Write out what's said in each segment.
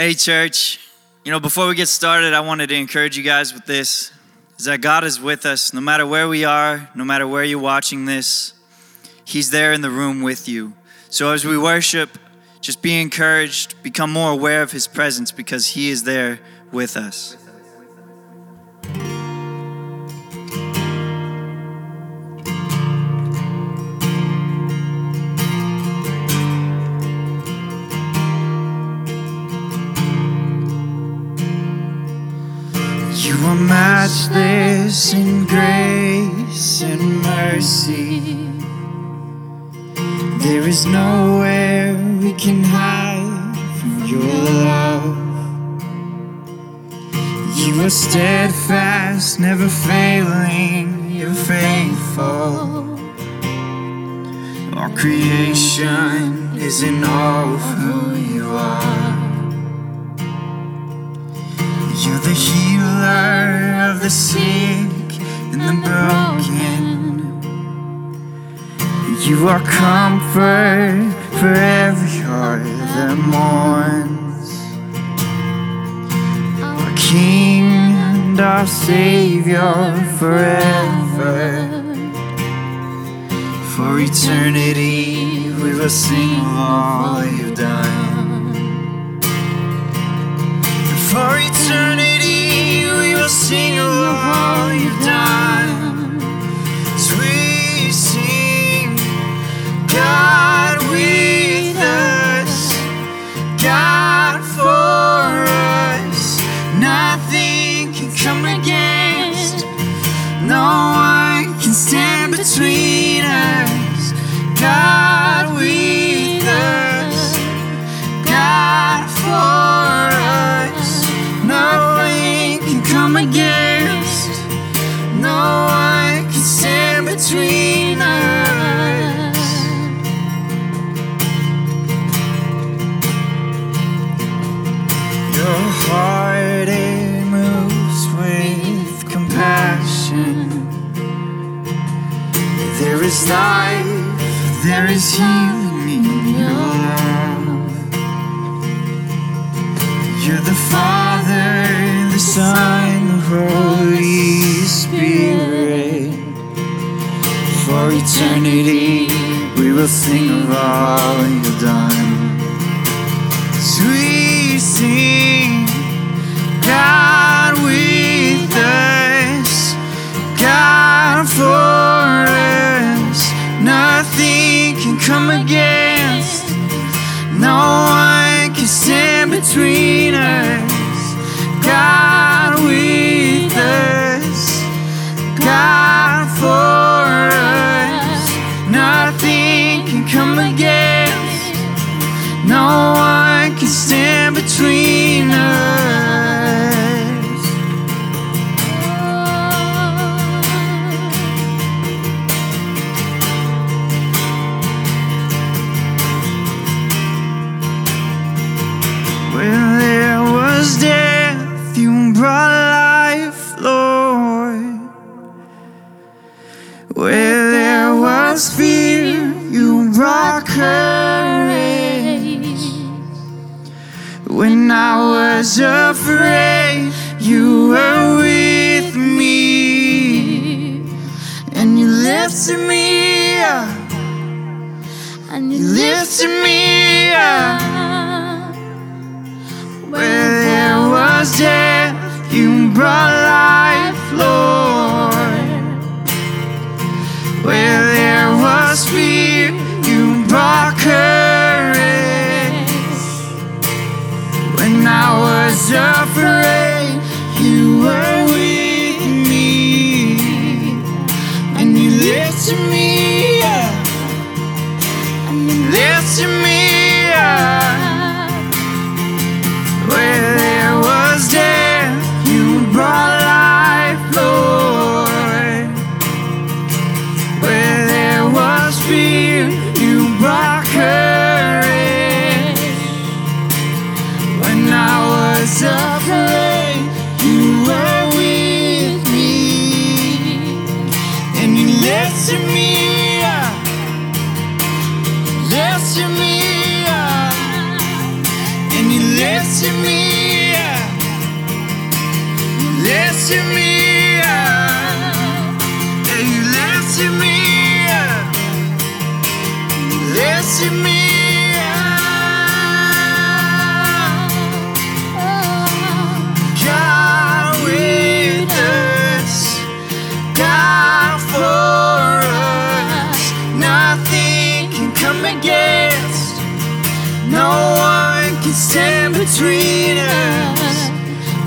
Hey, church. You know, before we get started, I wanted to encourage you guys with this is that God is with us no matter where we are, no matter where you're watching this. He's there in the room with you. So as we worship, just be encouraged, become more aware of His presence because He is there with us. Are matchless in grace and mercy. There is nowhere we can hide from your love. You are steadfast, never failing, you're faithful. All creation is in awe of who you are. You're the healer of the sick and the broken. You are comfort for every heart that mourns. Our King and our Savior forever. For eternity, we will sing all you've done. Sing of all you've done. There is healing in your love. You're the Father, the Son, the Holy Spirit. For eternity, we will sing of all you've done. Stand I was afraid, you were with me. And you lifted me up. and You lifted me up. Where there was death, you brought life, Lord. Where there was fear, was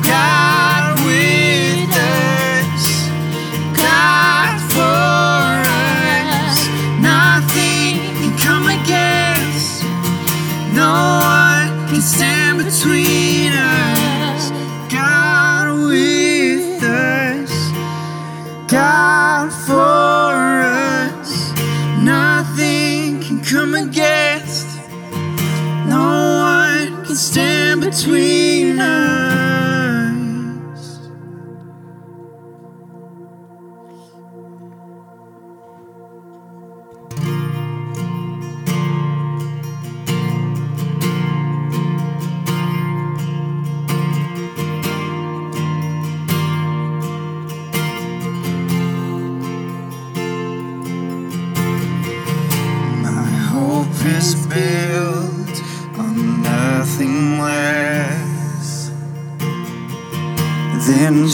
God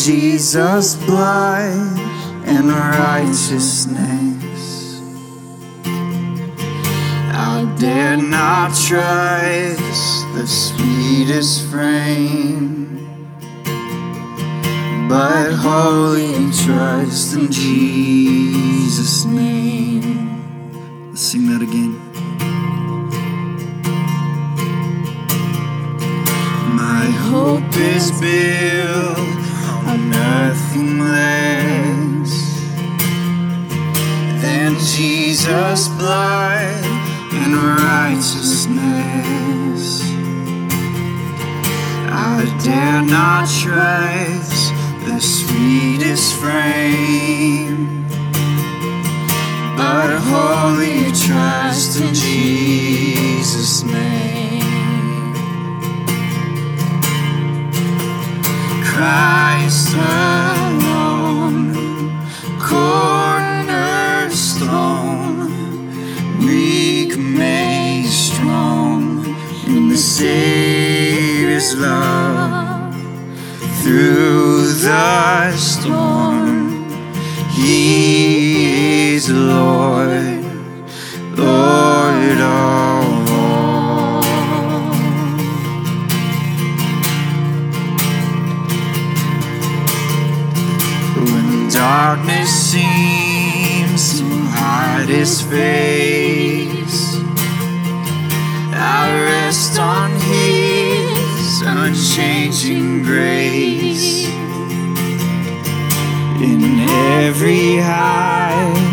Jesus' blood and righteousness. I dare not trust the sweetest frame, but wholly trust in Jesus' name. Let's sing that again. My hope is built frame but wholly trust in Jesus' name. Christ alone, cornerstone, weak made strong in the Savior's love. Through the He is Lord, Lord of all. When darkness seems to hide His face, I rest on His unchanging grace. In every high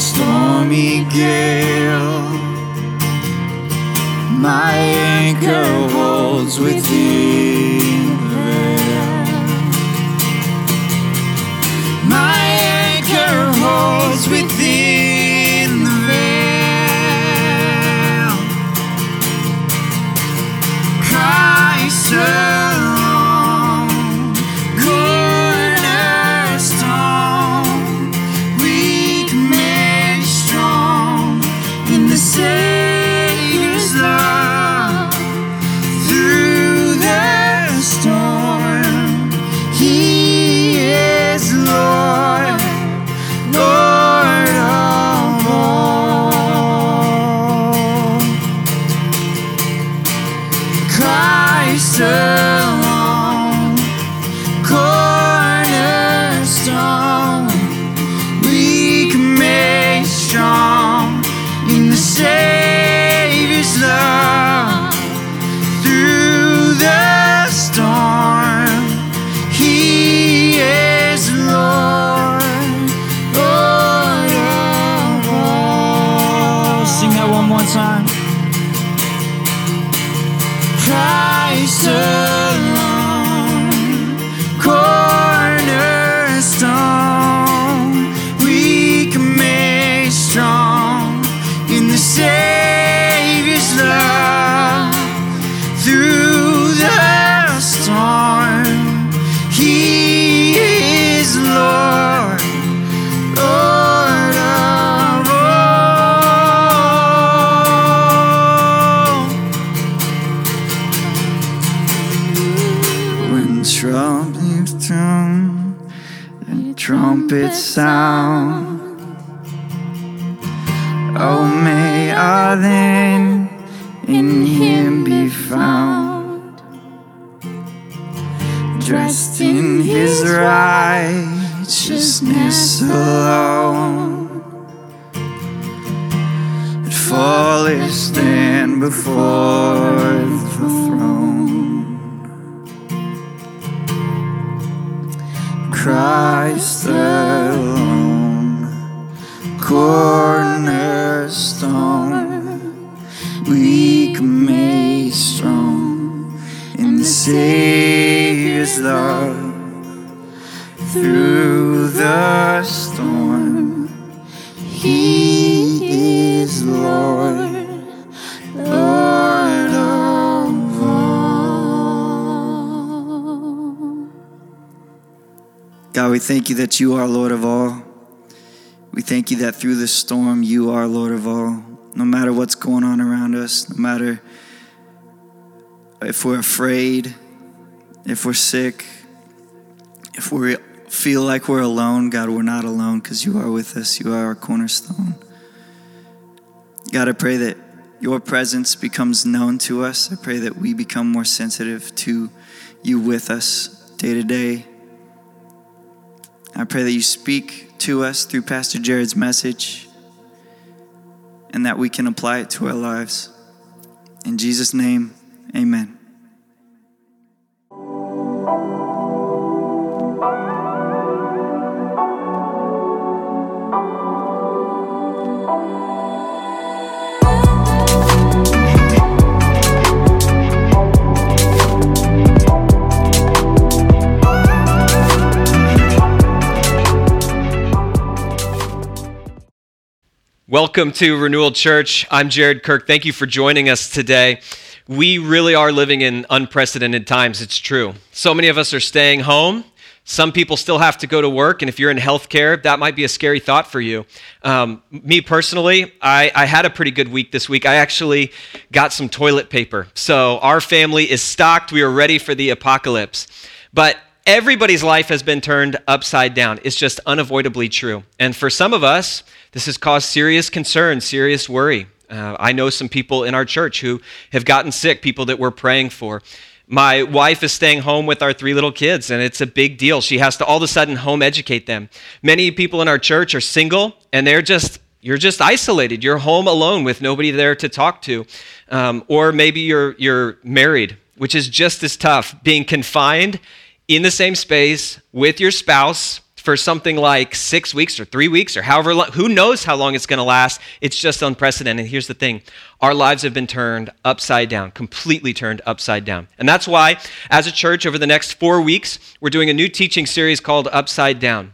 stormy gale, my anchor holds within the veil. My anchor holds within the veil. Christ one more time. Christ alone, sound. Oh, may I then in him be found, dressed in his righteousness alone. And fully stand before the throne. Christ alone, cornerstone, weak made strong. In the Savior's love. Through the storm, He is Lord, Lord We thank you that you are Lord of all. We thank you that through the storm, you are Lord of all. No matter what's going on around us, no matter if we're afraid, if we're sick, if we feel like we're alone, God, we're not alone because you are with us. You are our cornerstone. God, I pray that your presence becomes known to us. I pray that we become more sensitive to you with us day to day. I pray that you speak to us through Pastor Jared's message and that we can apply it to our lives. In Jesus' name, amen. Welcome to Renewal Church. I'm Jared Kirk. Thank you for joining us today. We really are living in unprecedented times, it's true. So many of us are staying home. Some people still have to go to work, and if you're in healthcare, that might be a scary thought for you. Um, me personally, I, I had a pretty good week this week. I actually got some toilet paper. So our family is stocked. We are ready for the apocalypse. But everybody's life has been turned upside down. It's just unavoidably true. And for some of us, this has caused serious concern, serious worry. Uh, I know some people in our church who have gotten sick, people that we're praying for. My wife is staying home with our three little kids, and it's a big deal. She has to all of a sudden home educate them. Many people in our church are single, and they're just you're just isolated. You're home alone with nobody there to talk to, um, or maybe you're you're married, which is just as tough. Being confined in the same space with your spouse for something like six weeks or three weeks or however long, who knows how long it's going to last. It's just unprecedented. Here's the thing our lives have been turned upside down, completely turned upside down. And that's why, as a church, over the next four weeks, we're doing a new teaching series called Upside Down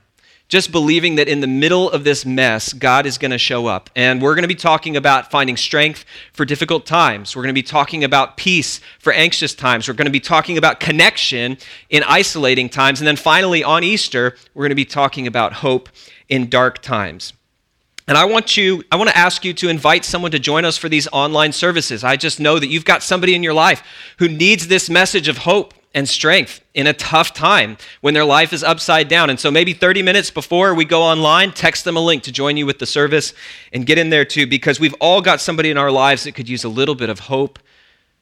just believing that in the middle of this mess, God is going to show up. And we're going to be talking about finding strength for difficult times. We're going to be talking about peace for anxious times. We're going to be talking about connection in isolating times. And then finally, on Easter, we're going to be talking about hope in dark times. And I want you, I want to ask you to invite someone to join us for these online services. I just know that you've got somebody in your life who needs this message of hope and strength in a tough time when their life is upside down. And so maybe 30 minutes before we go online, text them a link to join you with the service and get in there too, because we've all got somebody in our lives that could use a little bit of hope,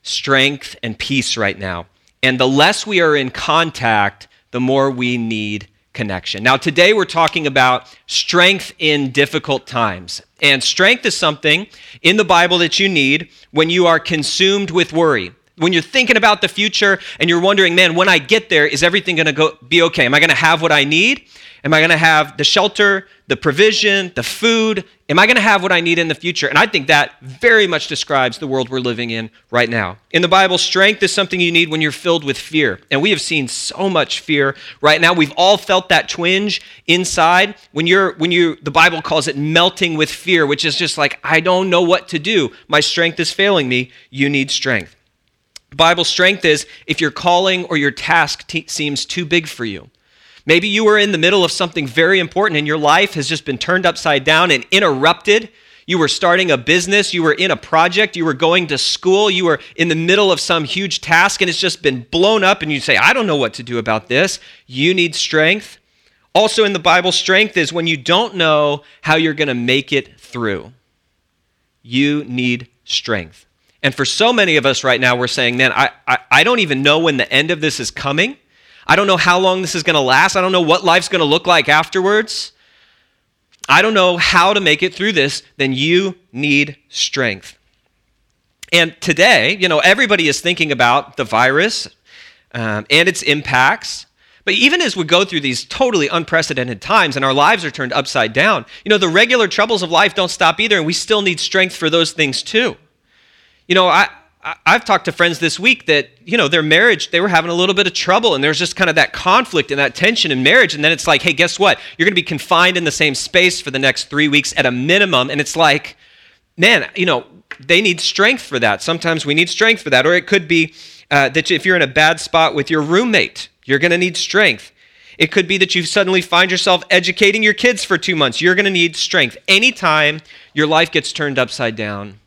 strength, and peace right now. And the less we are in contact, the more we need connection. Now, today we're talking about strength in difficult times. And strength is something in the Bible that you need when you are consumed with worry. When you're thinking about the future and you're wondering, man, when I get there, is everything going to go be okay? Am I going to have what I need? Am I going to have the shelter, the provision, the food? Am I going to have what I need in the future? And I think that very much describes the world we're living in right now. In the Bible, strength is something you need when you're filled with fear. And we have seen so much fear right now. We've all felt that twinge inside when you're when you the Bible calls it melting with fear, which is just like I don't know what to do. My strength is failing me. You need strength. Bible strength is if your calling or your task seems too big for you. Maybe you are in the middle of something very important and your life has just been turned upside down and interrupted. You were starting a business, you were in a project, you were going to school, you were in the middle of some huge task and it's just been blown up, and you say, I don't know what to do about this. You need strength. Also, in the Bible, strength is when you don't know how you're going to make it through. You need strength. And for so many of us right now, we're saying, man, I, I, I don't even know when the end of this is coming. I don't know how long this is going to last. I don't know what life's going to look like afterwards. I don't know how to make it through this, then you need strength. And today, you know, everybody is thinking about the virus um, and its impacts. But even as we go through these totally unprecedented times and our lives are turned upside down, you know, the regular troubles of life don't stop either, and we still need strength for those things too. You know, I, I've talked to friends this week that, you know, their marriage, they were having a little bit of trouble and there's just kind of that conflict and that tension in marriage. And then it's like, hey, guess what? You're going to be confined in the same space for the next three weeks at a minimum. And it's like, man, you know, they need strength for that. Sometimes we need strength for that. Or it could be uh, that if you're in a bad spot with your roommate, you're going to need strength. It could be that you suddenly find yourself educating your kids for two months. You're going to need strength. Anytime your life gets turned upside down,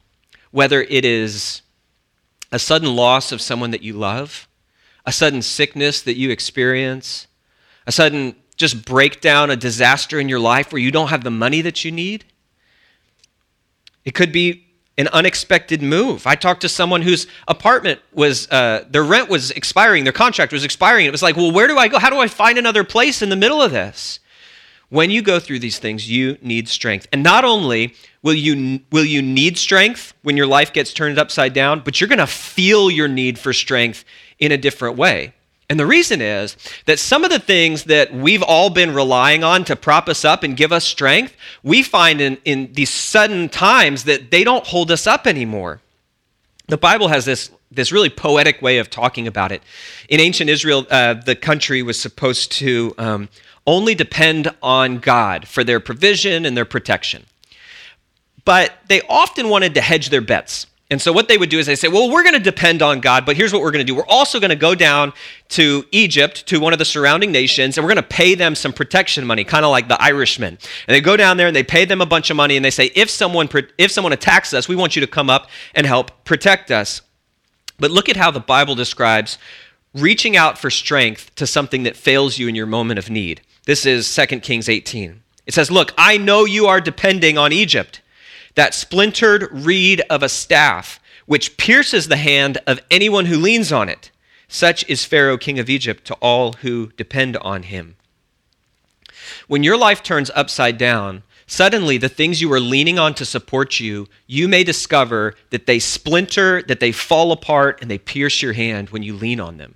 whether it is a sudden loss of someone that you love, a sudden sickness that you experience, a sudden just breakdown, a disaster in your life where you don't have the money that you need. It could be an unexpected move. I talked to someone whose apartment was, uh, their rent was expiring, their contract was expiring. It was like, well, where do I go? How do I find another place in the middle of this? When you go through these things, you need strength. And not only will you, will you need strength when your life gets turned upside down, but you're going to feel your need for strength in a different way. And the reason is that some of the things that we've all been relying on to prop us up and give us strength, we find in, in these sudden times that they don't hold us up anymore. The Bible has this, this really poetic way of talking about it. In ancient Israel, uh, the country was supposed to um, only depend on God for their provision and their protection. But they often wanted to hedge their bets. And so what they would do is they say, well, we're going to depend on God, but here's what we're going to do. We're also going to go down to Egypt, to one of the surrounding nations, and we're going to pay them some protection money, kind of like the Irishmen. And they go down there and they pay them a bunch of money and they say, if someone, if someone attacks us, we want you to come up and help protect us. But look at how the Bible describes reaching out for strength to something that fails you in your moment of need. This is 2 Kings 18. It says, Look, I know you are depending on Egypt, that splintered reed of a staff, which pierces the hand of anyone who leans on it. Such is Pharaoh, king of Egypt, to all who depend on him. When your life turns upside down, suddenly the things you were leaning on to support you, you may discover that they splinter, that they fall apart, and they pierce your hand when you lean on them.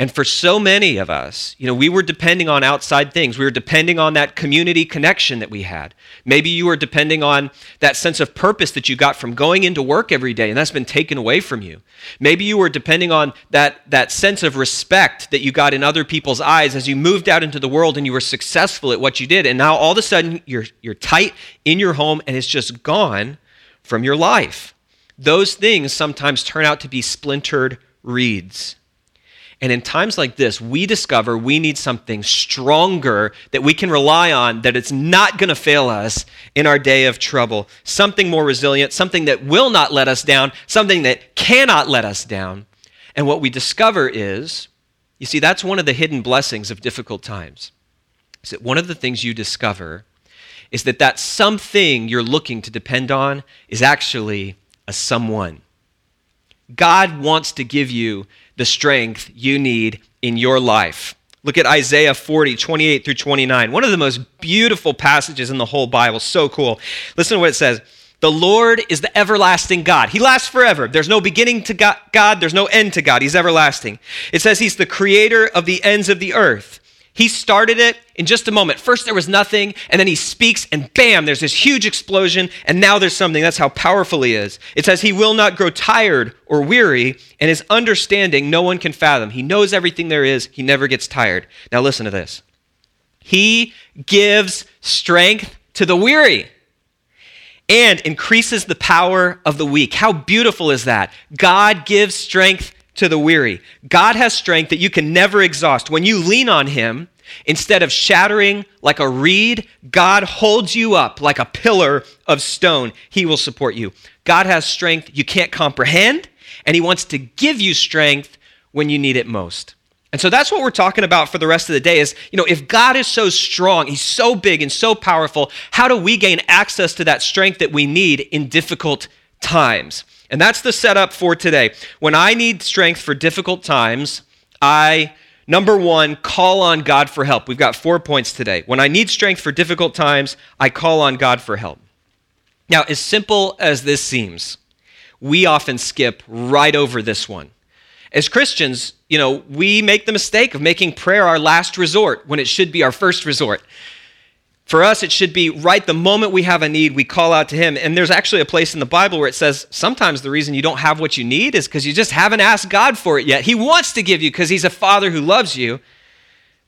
And for so many of us, you know, we were depending on outside things. We were depending on that community connection that we had. Maybe you were depending on that sense of purpose that you got from going into work every day, and that's been taken away from you. Maybe you were depending on that, that sense of respect that you got in other people's eyes as you moved out into the world and you were successful at what you did. And now all of a sudden you're, you're tight in your home and it's just gone from your life. Those things sometimes turn out to be splintered reeds. And in times like this, we discover we need something stronger that we can rely on, that it's not going to fail us in our day of trouble. Something more resilient, something that will not let us down, something that cannot let us down. And what we discover is, you see, that's one of the hidden blessings of difficult times. Is that one of the things you discover is that that something you're looking to depend on is actually a someone. God wants to give you the strength you need in your life. Look at Isaiah 40, 28 through 29. One of the most beautiful passages in the whole Bible. So cool. Listen to what it says. The Lord is the everlasting God. He lasts forever. There's no beginning to God, there's no end to God. He's everlasting. It says He's the creator of the ends of the earth. He started it in just a moment. First, there was nothing, and then he speaks, and bam, there's this huge explosion, and now there's something. That's how powerful he is. It says, He will not grow tired or weary, and his understanding no one can fathom. He knows everything there is, he never gets tired. Now, listen to this He gives strength to the weary and increases the power of the weak. How beautiful is that? God gives strength to the weary. God has strength that you can never exhaust. When you lean on Him, Instead of shattering like a reed, God holds you up like a pillar of stone. He will support you. God has strength you can't comprehend, and He wants to give you strength when you need it most. And so that's what we're talking about for the rest of the day is, you know, if God is so strong, he's so big and so powerful, how do we gain access to that strength that we need in difficult times? And that's the setup for today. When I need strength for difficult times, I number 1 call on God for help. We've got 4 points today. When I need strength for difficult times, I call on God for help. Now, as simple as this seems, we often skip right over this one. As Christians, you know, we make the mistake of making prayer our last resort when it should be our first resort. For us, it should be right the moment we have a need, we call out to Him. And there's actually a place in the Bible where it says sometimes the reason you don't have what you need is because you just haven't asked God for it yet. He wants to give you because He's a Father who loves you,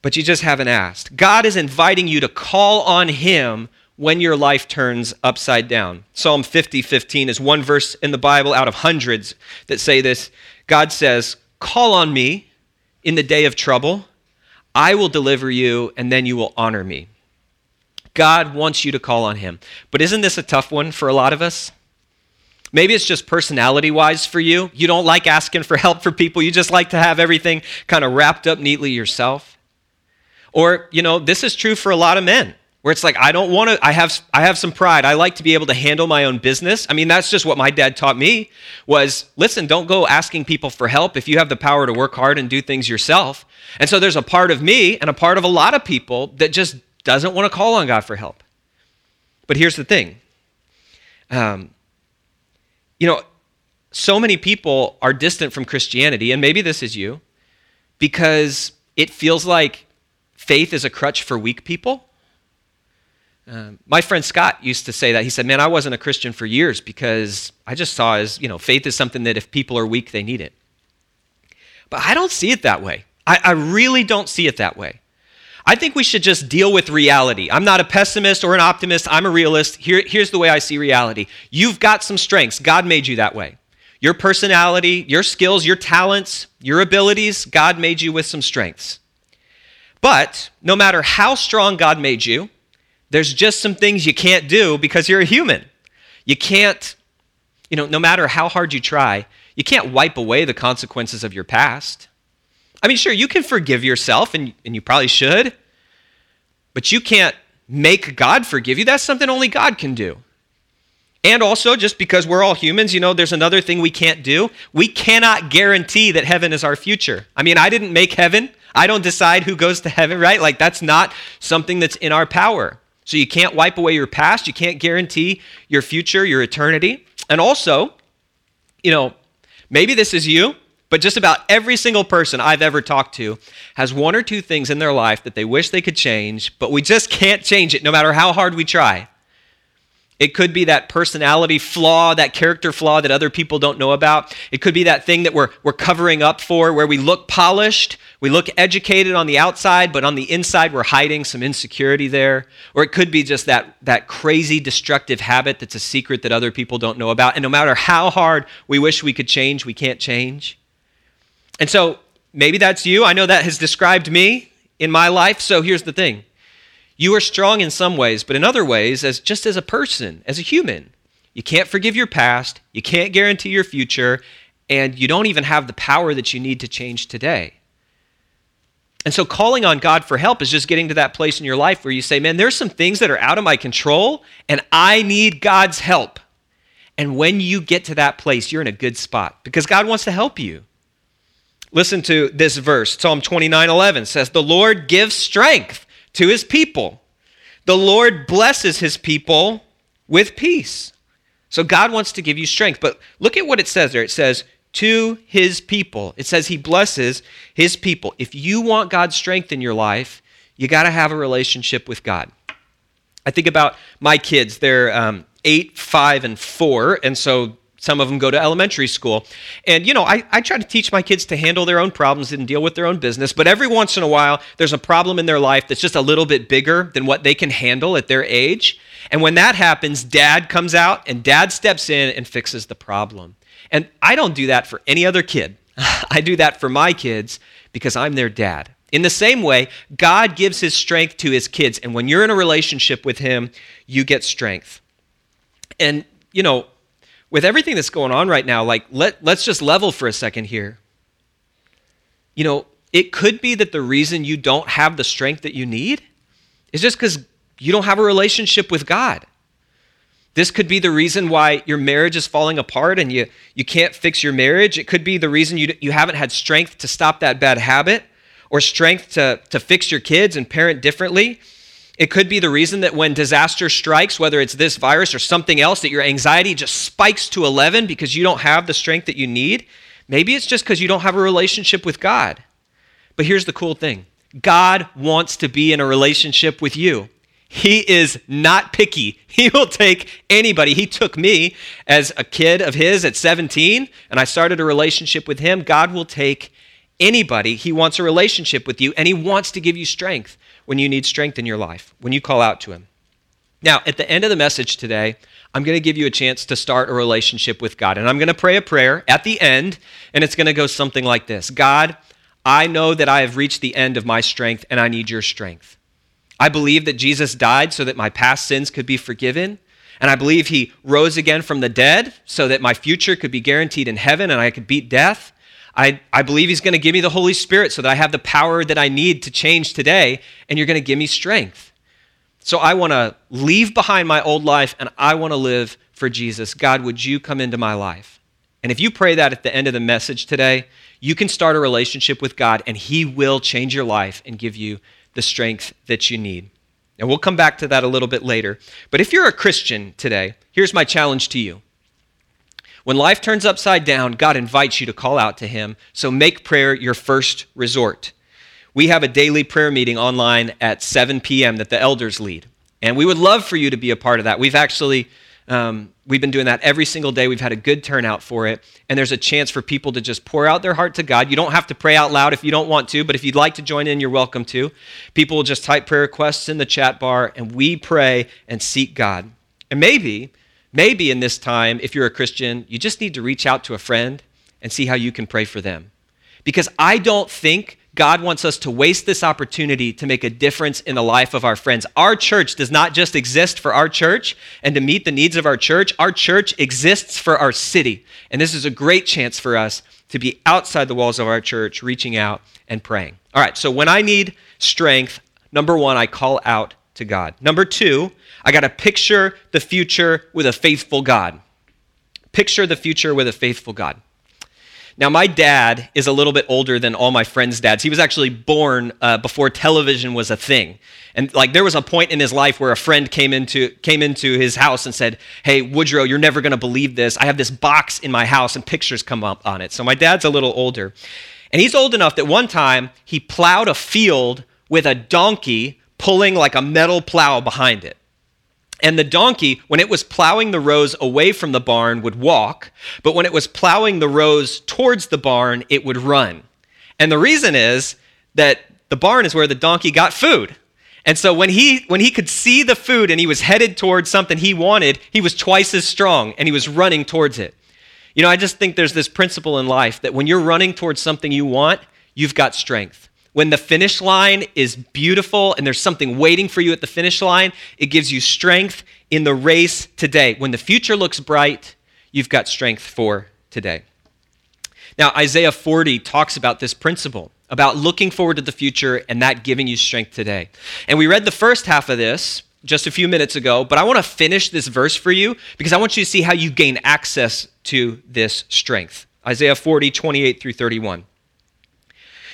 but you just haven't asked. God is inviting you to call on Him when your life turns upside down. Psalm 50 15 is one verse in the Bible out of hundreds that say this. God says, Call on me in the day of trouble. I will deliver you, and then you will honor me. God wants you to call on him. But isn't this a tough one for a lot of us? Maybe it's just personality wise for you. You don't like asking for help for people, you just like to have everything kind of wrapped up neatly yourself. Or, you know, this is true for a lot of men where it's like i don't want to i have i have some pride i like to be able to handle my own business i mean that's just what my dad taught me was listen don't go asking people for help if you have the power to work hard and do things yourself and so there's a part of me and a part of a lot of people that just doesn't want to call on god for help but here's the thing um, you know so many people are distant from christianity and maybe this is you because it feels like faith is a crutch for weak people um, my friend Scott used to say that. He said, Man, I wasn't a Christian for years because I just saw as, you know, faith is something that if people are weak, they need it. But I don't see it that way. I, I really don't see it that way. I think we should just deal with reality. I'm not a pessimist or an optimist, I'm a realist. Here, here's the way I see reality you've got some strengths, God made you that way. Your personality, your skills, your talents, your abilities, God made you with some strengths. But no matter how strong God made you, there's just some things you can't do because you're a human. You can't, you know, no matter how hard you try, you can't wipe away the consequences of your past. I mean, sure, you can forgive yourself, and, and you probably should, but you can't make God forgive you. That's something only God can do. And also, just because we're all humans, you know, there's another thing we can't do. We cannot guarantee that heaven is our future. I mean, I didn't make heaven. I don't decide who goes to heaven, right? Like, that's not something that's in our power. So you can't wipe away your past, you can't guarantee your future, your eternity. And also, you know, maybe this is you, but just about every single person I've ever talked to has one or two things in their life that they wish they could change, but we just can't change it no matter how hard we try. It could be that personality flaw, that character flaw that other people don't know about. It could be that thing that we're, we're covering up for, where we look polished, we look educated on the outside, but on the inside we're hiding some insecurity there. Or it could be just that, that crazy destructive habit that's a secret that other people don't know about. And no matter how hard we wish we could change, we can't change. And so maybe that's you. I know that has described me in my life. So here's the thing you are strong in some ways, but in other ways, as just as a person, as a human, you can't forgive your past, you can't guarantee your future, and you don't even have the power that you need to change today. And so calling on God for help is just getting to that place in your life where you say, Man, there's some things that are out of my control, and I need God's help. And when you get to that place, you're in a good spot because God wants to help you. Listen to this verse. Psalm 29 11 says, The Lord gives strength to his people. The Lord blesses his people with peace. So God wants to give you strength. But look at what it says there. It says, to his people. It says he blesses his people. If you want God's strength in your life, you got to have a relationship with God. I think about my kids. They're um, eight, five, and four. And so some of them go to elementary school. And, you know, I, I try to teach my kids to handle their own problems and deal with their own business. But every once in a while, there's a problem in their life that's just a little bit bigger than what they can handle at their age. And when that happens, dad comes out and dad steps in and fixes the problem. And I don't do that for any other kid. I do that for my kids because I'm their dad. In the same way, God gives his strength to his kids. And when you're in a relationship with him, you get strength. And, you know, with everything that's going on right now, like, let, let's just level for a second here. You know, it could be that the reason you don't have the strength that you need is just because you don't have a relationship with God. This could be the reason why your marriage is falling apart and you, you can't fix your marriage. It could be the reason you, you haven't had strength to stop that bad habit or strength to, to fix your kids and parent differently. It could be the reason that when disaster strikes, whether it's this virus or something else, that your anxiety just spikes to 11 because you don't have the strength that you need. Maybe it's just because you don't have a relationship with God. But here's the cool thing God wants to be in a relationship with you. He is not picky. He will take anybody. He took me as a kid of his at 17, and I started a relationship with him. God will take anybody. He wants a relationship with you, and he wants to give you strength when you need strength in your life, when you call out to him. Now, at the end of the message today, I'm going to give you a chance to start a relationship with God. And I'm going to pray a prayer at the end, and it's going to go something like this God, I know that I have reached the end of my strength, and I need your strength. I believe that Jesus died so that my past sins could be forgiven. And I believe he rose again from the dead so that my future could be guaranteed in heaven and I could beat death. I, I believe he's going to give me the Holy Spirit so that I have the power that I need to change today, and you're going to give me strength. So I want to leave behind my old life and I want to live for Jesus. God, would you come into my life? And if you pray that at the end of the message today, you can start a relationship with God and he will change your life and give you the strength that you need. And we'll come back to that a little bit later. But if you're a Christian today, here's my challenge to you. When life turns upside down, God invites you to call out to Him, so make prayer your first resort. We have a daily prayer meeting online at 7 p.m. that the elders lead. And we would love for you to be a part of that. We've actually um, we've been doing that every single day. We've had a good turnout for it. And there's a chance for people to just pour out their heart to God. You don't have to pray out loud if you don't want to, but if you'd like to join in, you're welcome to. People will just type prayer requests in the chat bar, and we pray and seek God. And maybe, maybe in this time, if you're a Christian, you just need to reach out to a friend and see how you can pray for them. Because I don't think God wants us to waste this opportunity to make a difference in the life of our friends. Our church does not just exist for our church and to meet the needs of our church, our church exists for our city. And this is a great chance for us to be outside the walls of our church, reaching out and praying. All right, so when I need strength, number one, I call out to God. Number two, I got to picture the future with a faithful God. Picture the future with a faithful God. Now, my dad is a little bit older than all my friends' dads. He was actually born uh, before television was a thing. And like there was a point in his life where a friend came into came into his house and said, "Hey, Woodrow, you're never going to believe this. I have this box in my house and pictures come up on it." So my dad's a little older. And he's old enough that one time he plowed a field with a donkey pulling like a metal plow behind it. And the donkey, when it was plowing the rows away from the barn, would walk, but when it was plowing the rows towards the barn, it would run. And the reason is that the barn is where the donkey got food. And so when he when he could see the food and he was headed towards something he wanted, he was twice as strong and he was running towards it. You know, I just think there's this principle in life that when you're running towards something you want, you've got strength. When the finish line is beautiful and there's something waiting for you at the finish line, it gives you strength in the race today. When the future looks bright, you've got strength for today. Now, Isaiah 40 talks about this principle, about looking forward to the future and that giving you strength today. And we read the first half of this just a few minutes ago, but I want to finish this verse for you because I want you to see how you gain access to this strength. Isaiah 40, 28 through 31.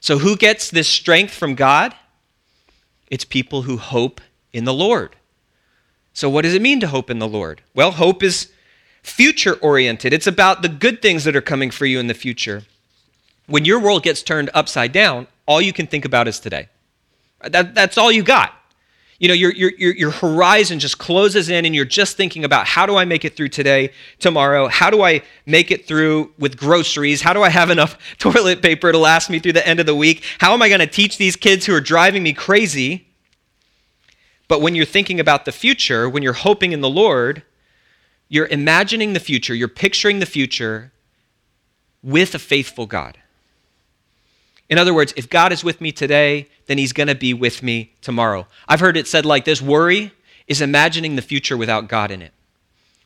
so, who gets this strength from God? It's people who hope in the Lord. So, what does it mean to hope in the Lord? Well, hope is future oriented, it's about the good things that are coming for you in the future. When your world gets turned upside down, all you can think about is today. That, that's all you got. You know, your, your, your, your horizon just closes in and you're just thinking about how do I make it through today, tomorrow? How do I make it through with groceries? How do I have enough toilet paper to last me through the end of the week? How am I going to teach these kids who are driving me crazy? But when you're thinking about the future, when you're hoping in the Lord, you're imagining the future, you're picturing the future with a faithful God. In other words, if God is with me today, then he's going to be with me tomorrow. I've heard it said like this worry is imagining the future without God in it.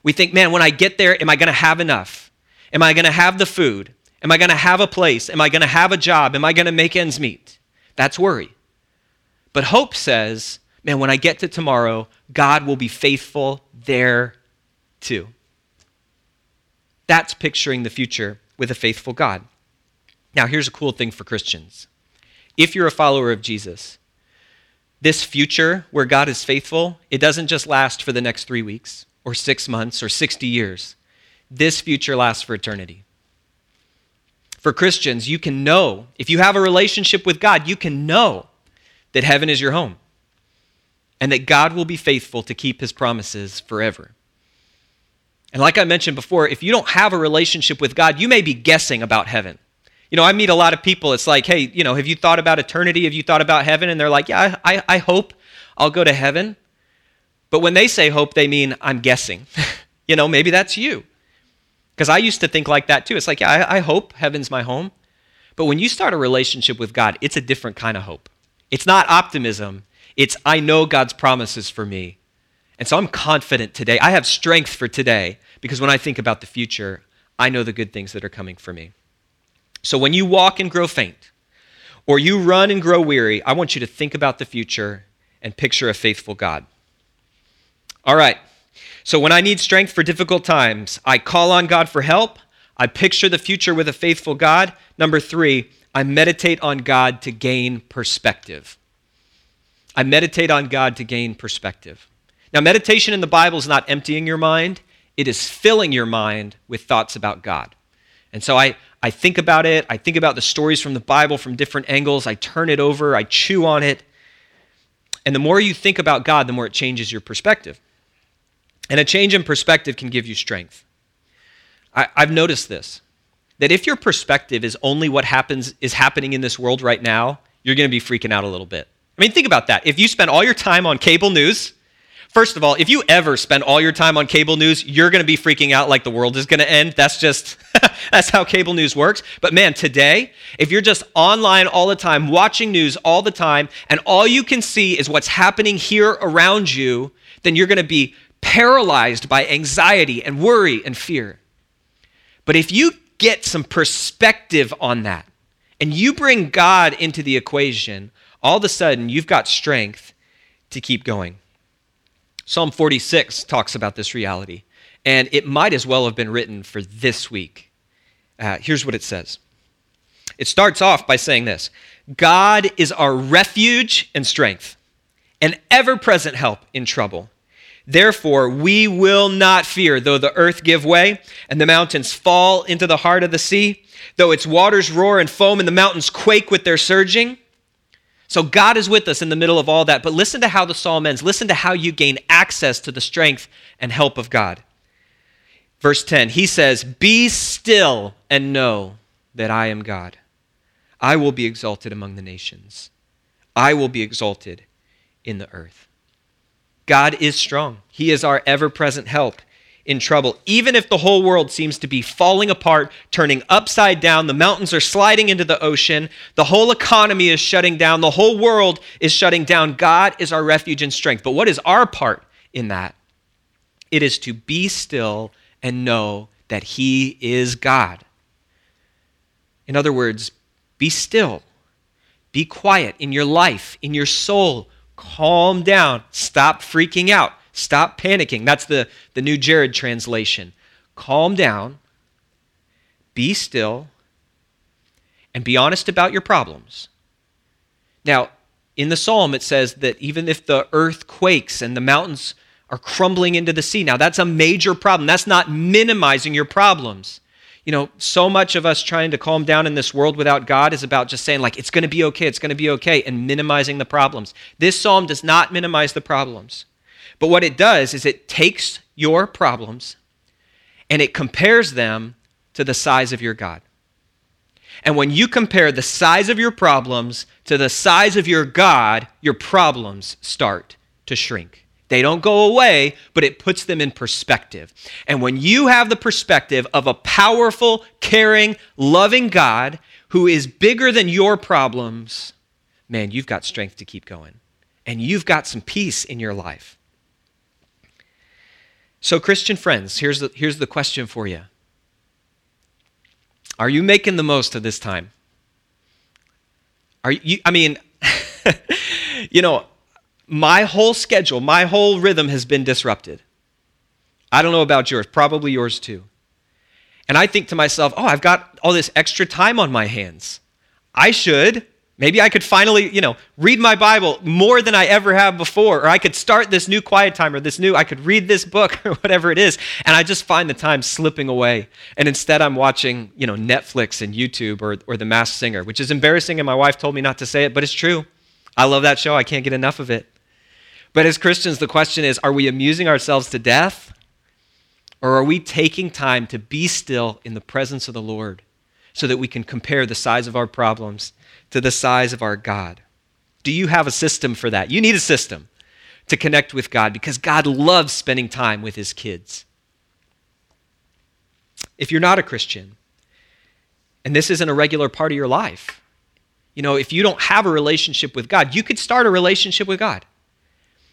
We think, man, when I get there, am I going to have enough? Am I going to have the food? Am I going to have a place? Am I going to have a job? Am I going to make ends meet? That's worry. But hope says, man, when I get to tomorrow, God will be faithful there too. That's picturing the future with a faithful God. Now, here's a cool thing for Christians if you're a follower of Jesus, this future where God is faithful, it doesn't just last for the next three weeks or six months or 60 years. This future lasts for eternity. For Christians, you can know, if you have a relationship with God, you can know that heaven is your home and that God will be faithful to keep his promises forever. And like I mentioned before, if you don't have a relationship with God, you may be guessing about heaven. You know, I meet a lot of people. It's like, hey, you know, have you thought about eternity? Have you thought about heaven? And they're like, yeah, I, I hope I'll go to heaven. But when they say hope, they mean I'm guessing. you know, maybe that's you. Because I used to think like that too. It's like, yeah, I, I hope heaven's my home. But when you start a relationship with God, it's a different kind of hope. It's not optimism, it's I know God's promises for me. And so I'm confident today. I have strength for today because when I think about the future, I know the good things that are coming for me. So when you walk and grow faint, or you run and grow weary, I want you to think about the future and picture a faithful God. All right. So when I need strength for difficult times, I call on God for help. I picture the future with a faithful God. Number three, I meditate on God to gain perspective. I meditate on God to gain perspective. Now, meditation in the Bible is not emptying your mind, it is filling your mind with thoughts about God. And so I, I think about it. I think about the stories from the Bible from different angles. I turn it over. I chew on it. And the more you think about God, the more it changes your perspective. And a change in perspective can give you strength. I, have noticed this that if your perspective is only what happens is happening in this world right now, you're going to be freaking out a little bit. I mean, think about that. If you spend all your time on cable news, First of all, if you ever spend all your time on cable news, you're going to be freaking out like the world is going to end. That's just that's how cable news works. But man, today, if you're just online all the time, watching news all the time, and all you can see is what's happening here around you, then you're going to be paralyzed by anxiety and worry and fear. But if you get some perspective on that and you bring God into the equation, all of a sudden you've got strength to keep going. Psalm 46 talks about this reality, and it might as well have been written for this week. Uh, here's what it says it starts off by saying this God is our refuge and strength, an ever present help in trouble. Therefore, we will not fear, though the earth give way and the mountains fall into the heart of the sea, though its waters roar and foam and the mountains quake with their surging. So God is with us in the middle of all that. But listen to how the psalm ends. Listen to how you gain access to the strength and help of God. Verse 10, he says, Be still and know that I am God. I will be exalted among the nations, I will be exalted in the earth. God is strong, He is our ever present help in trouble. Even if the whole world seems to be falling apart, turning upside down, the mountains are sliding into the ocean, the whole economy is shutting down, the whole world is shutting down, God is our refuge and strength. But what is our part in that? It is to be still and know that He is God. In other words, be still, be quiet in your life, in your soul. Calm down, stop freaking out Stop panicking. That's the, the New Jared translation. Calm down, be still, and be honest about your problems. Now, in the psalm, it says that even if the earth quakes and the mountains are crumbling into the sea, now that's a major problem. That's not minimizing your problems. You know, so much of us trying to calm down in this world without God is about just saying, like, it's going to be okay, it's going to be okay, and minimizing the problems. This psalm does not minimize the problems. But what it does is it takes your problems and it compares them to the size of your God. And when you compare the size of your problems to the size of your God, your problems start to shrink. They don't go away, but it puts them in perspective. And when you have the perspective of a powerful, caring, loving God who is bigger than your problems, man, you've got strength to keep going. And you've got some peace in your life. So, Christian friends, here's the, here's the question for you Are you making the most of this time? Are you, I mean, you know, my whole schedule, my whole rhythm has been disrupted. I don't know about yours, probably yours too. And I think to myself, oh, I've got all this extra time on my hands. I should. Maybe I could finally, you know, read my Bible more than I ever have before, or I could start this new quiet time, or this new, I could read this book, or whatever it is. And I just find the time slipping away. And instead, I'm watching, you know, Netflix and YouTube or, or The Masked Singer, which is embarrassing, and my wife told me not to say it, but it's true. I love that show. I can't get enough of it. But as Christians, the question is are we amusing ourselves to death? Or are we taking time to be still in the presence of the Lord so that we can compare the size of our problems to the size of our God? Do you have a system for that? You need a system to connect with God because God loves spending time with his kids. If you're not a Christian, and this isn't a regular part of your life, you know, if you don't have a relationship with God, you could start a relationship with God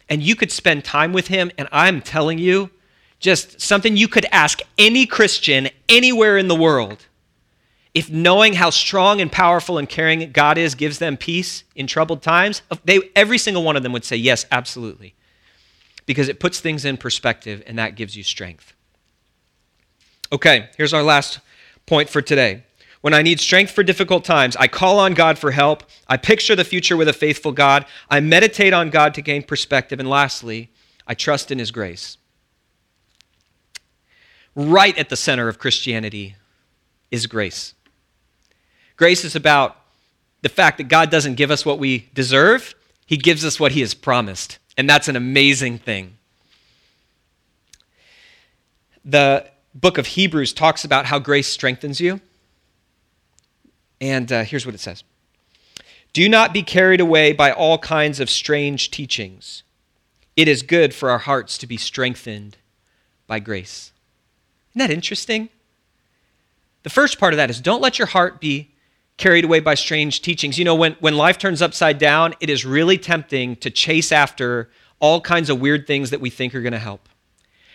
and you could spend time with him. And I'm telling you, just something you could ask any Christian anywhere in the world. If knowing how strong and powerful and caring God is gives them peace in troubled times, they, every single one of them would say, Yes, absolutely. Because it puts things in perspective and that gives you strength. Okay, here's our last point for today. When I need strength for difficult times, I call on God for help. I picture the future with a faithful God. I meditate on God to gain perspective. And lastly, I trust in His grace. Right at the center of Christianity is grace. Grace is about the fact that God doesn't give us what we deserve, He gives us what He has promised. And that's an amazing thing. The book of Hebrews talks about how grace strengthens you. And uh, here's what it says Do not be carried away by all kinds of strange teachings. It is good for our hearts to be strengthened by grace. Isn't that interesting? The first part of that is don't let your heart be carried away by strange teachings. You know, when, when life turns upside down, it is really tempting to chase after all kinds of weird things that we think are going to help.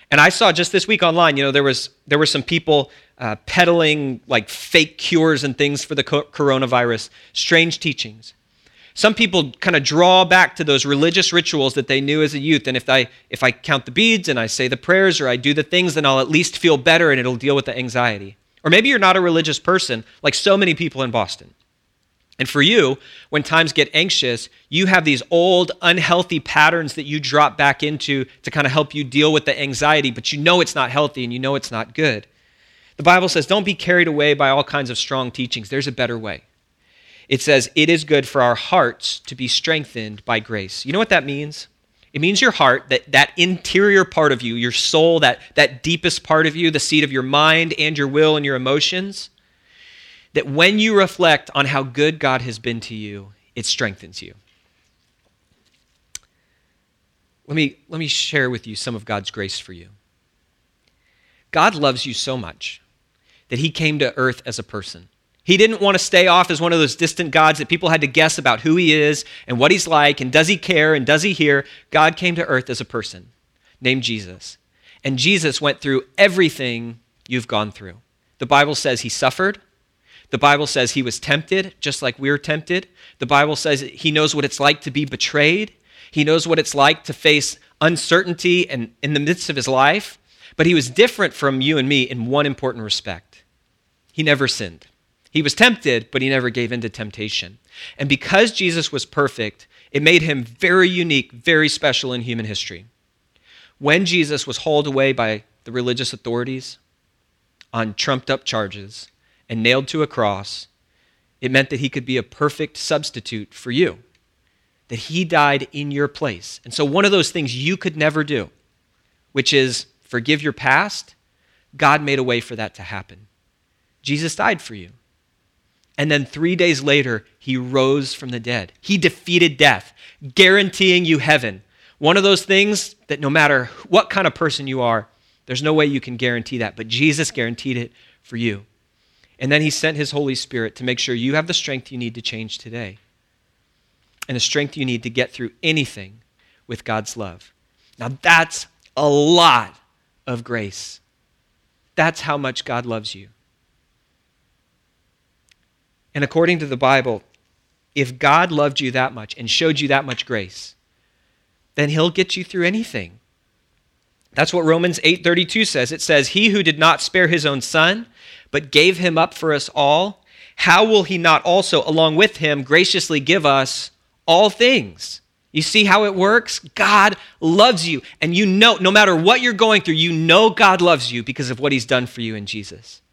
And I saw just this week online, you know, there was there were some people uh, peddling like fake cures and things for the coronavirus, strange teachings. Some people kind of draw back to those religious rituals that they knew as a youth. And if I, if I count the beads and I say the prayers or I do the things, then I'll at least feel better and it'll deal with the anxiety. Or maybe you're not a religious person, like so many people in Boston. And for you, when times get anxious, you have these old, unhealthy patterns that you drop back into to kind of help you deal with the anxiety, but you know it's not healthy and you know it's not good. The Bible says, don't be carried away by all kinds of strong teachings. There's a better way. It says, it is good for our hearts to be strengthened by grace. You know what that means? It means your heart, that, that interior part of you, your soul, that, that deepest part of you, the seat of your mind and your will and your emotions, that when you reflect on how good God has been to you, it strengthens you. Let me, let me share with you some of God's grace for you. God loves you so much that he came to earth as a person. He didn't want to stay off as one of those distant gods that people had to guess about who he is and what he's like and does he care and does he hear. God came to earth as a person named Jesus. And Jesus went through everything you've gone through. The Bible says he suffered. The Bible says he was tempted, just like we are tempted. The Bible says he knows what it's like to be betrayed. He knows what it's like to face uncertainty and in the midst of his life. But he was different from you and me in one important respect. He never sinned. He was tempted, but he never gave in to temptation. And because Jesus was perfect, it made him very unique, very special in human history. When Jesus was hauled away by the religious authorities on trumped up charges and nailed to a cross, it meant that he could be a perfect substitute for you, that he died in your place. And so, one of those things you could never do, which is forgive your past, God made a way for that to happen. Jesus died for you. And then three days later, he rose from the dead. He defeated death, guaranteeing you heaven. One of those things that no matter what kind of person you are, there's no way you can guarantee that, but Jesus guaranteed it for you. And then he sent his Holy Spirit to make sure you have the strength you need to change today and the strength you need to get through anything with God's love. Now, that's a lot of grace. That's how much God loves you. And according to the Bible, if God loved you that much and showed you that much grace, then he'll get you through anything. That's what Romans 8:32 says. It says, "He who did not spare his own son, but gave him up for us all, how will he not also along with him graciously give us all things?" You see how it works? God loves you. And you know, no matter what you're going through, you know God loves you because of what he's done for you in Jesus.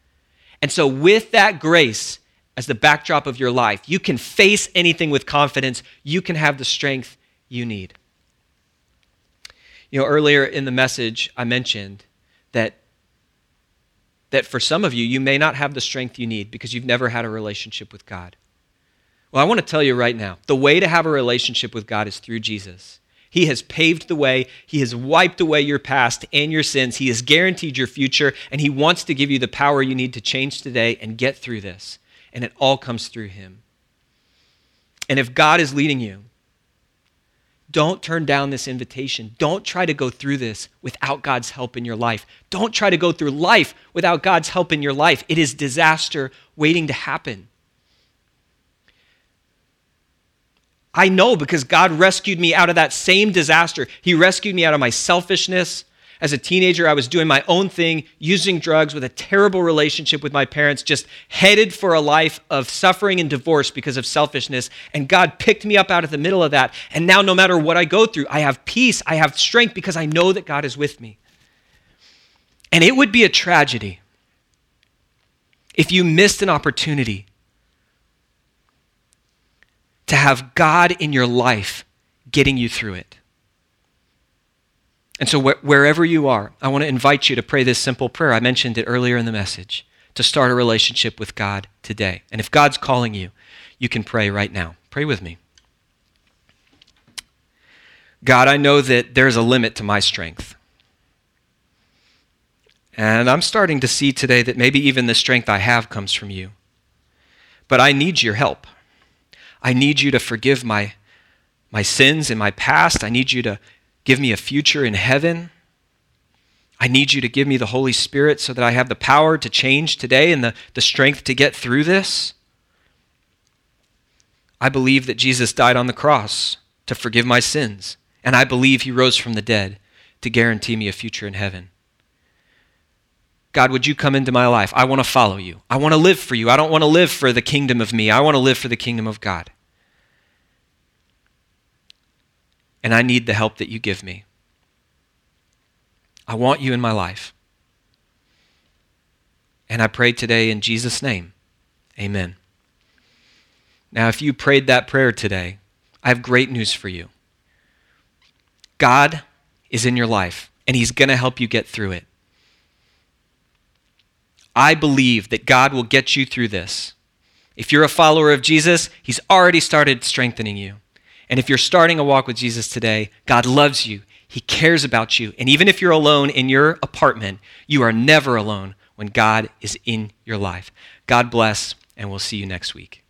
And so, with that grace as the backdrop of your life, you can face anything with confidence. You can have the strength you need. You know, earlier in the message, I mentioned that, that for some of you, you may not have the strength you need because you've never had a relationship with God. Well, I want to tell you right now the way to have a relationship with God is through Jesus. He has paved the way. He has wiped away your past and your sins. He has guaranteed your future, and He wants to give you the power you need to change today and get through this. And it all comes through Him. And if God is leading you, don't turn down this invitation. Don't try to go through this without God's help in your life. Don't try to go through life without God's help in your life. It is disaster waiting to happen. I know because God rescued me out of that same disaster. He rescued me out of my selfishness. As a teenager, I was doing my own thing, using drugs with a terrible relationship with my parents, just headed for a life of suffering and divorce because of selfishness. And God picked me up out of the middle of that. And now, no matter what I go through, I have peace, I have strength because I know that God is with me. And it would be a tragedy if you missed an opportunity to have God in your life getting you through it. And so, wh- wherever you are, I want to invite you to pray this simple prayer. I mentioned it earlier in the message to start a relationship with God today. And if God's calling you, you can pray right now. Pray with me. God, I know that there's a limit to my strength. And I'm starting to see today that maybe even the strength I have comes from you. But I need your help. I need you to forgive my, my sins in my past. I need you to give me a future in heaven. I need you to give me the Holy Spirit so that I have the power to change today and the, the strength to get through this. I believe that Jesus died on the cross to forgive my sins, and I believe he rose from the dead to guarantee me a future in heaven. God, would you come into my life? I want to follow you. I want to live for you. I don't want to live for the kingdom of me. I want to live for the kingdom of God. And I need the help that you give me. I want you in my life. And I pray today in Jesus' name. Amen. Now, if you prayed that prayer today, I have great news for you. God is in your life, and He's going to help you get through it. I believe that God will get you through this. If you're a follower of Jesus, He's already started strengthening you. And if you're starting a walk with Jesus today, God loves you. He cares about you. And even if you're alone in your apartment, you are never alone when God is in your life. God bless, and we'll see you next week.